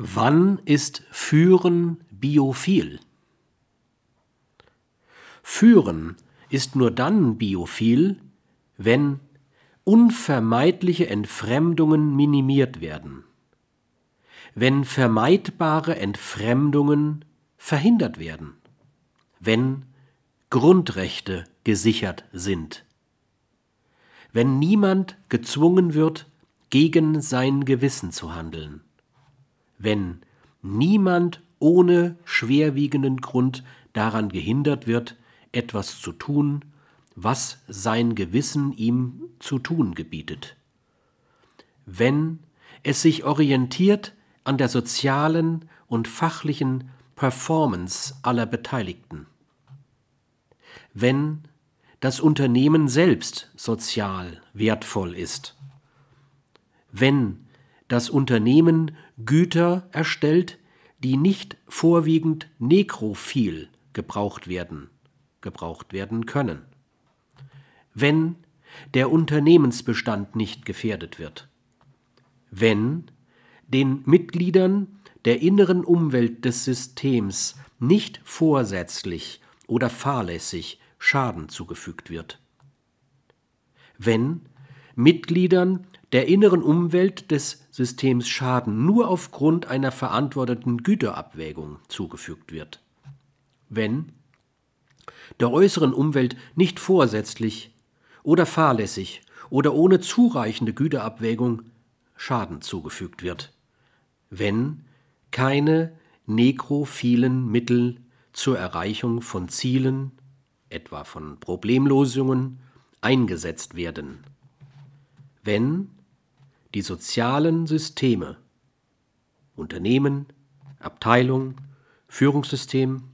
Wann ist Führen biophil? Führen ist nur dann biophil, wenn unvermeidliche Entfremdungen minimiert werden, wenn vermeidbare Entfremdungen verhindert werden, wenn Grundrechte gesichert sind, wenn niemand gezwungen wird, gegen sein Gewissen zu handeln, wenn niemand ohne schwerwiegenden Grund daran gehindert wird, etwas zu tun, was sein Gewissen ihm zu tun gebietet. Wenn es sich orientiert an der sozialen und fachlichen Performance aller Beteiligten. Wenn das Unternehmen selbst sozial wertvoll ist. Wenn das Unternehmen Güter erstellt, die nicht vorwiegend nekrophil gebraucht werden, gebraucht werden können. Wenn der Unternehmensbestand nicht gefährdet wird. Wenn den Mitgliedern der inneren Umwelt des Systems nicht vorsätzlich oder fahrlässig Schaden zugefügt wird. Wenn Mitgliedern der inneren Umwelt des Systems Schaden nur aufgrund einer verantworteten Güterabwägung zugefügt wird. Wenn der äußeren Umwelt nicht vorsätzlich oder fahrlässig oder ohne zureichende Güterabwägung Schaden zugefügt wird. Wenn keine nekrophilen Mittel zur Erreichung von Zielen, etwa von Problemlösungen, eingesetzt werden. Wenn die sozialen Systeme, Unternehmen, Abteilung, Führungssystem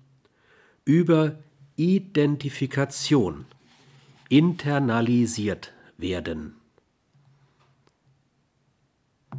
über Identifikation internalisiert werden.